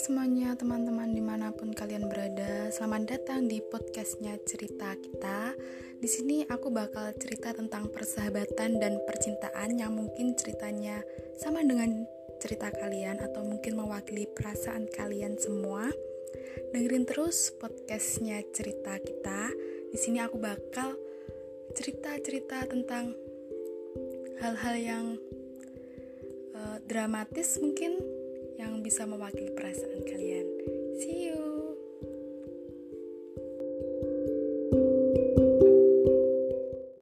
semuanya teman-teman di mana pun kalian berada. Selamat datang di podcastnya cerita kita. Di sini aku bakal cerita tentang persahabatan dan percintaan Yang mungkin ceritanya sama dengan cerita kalian Atau mungkin mewakili perasaan kalian semua. Dengerin terus podcastnya cerita kita. Di sini aku bakal cerita-cerita tentang hal-hal yang uh, dramatis mungkin yang bisa mewakili perasaan kalian.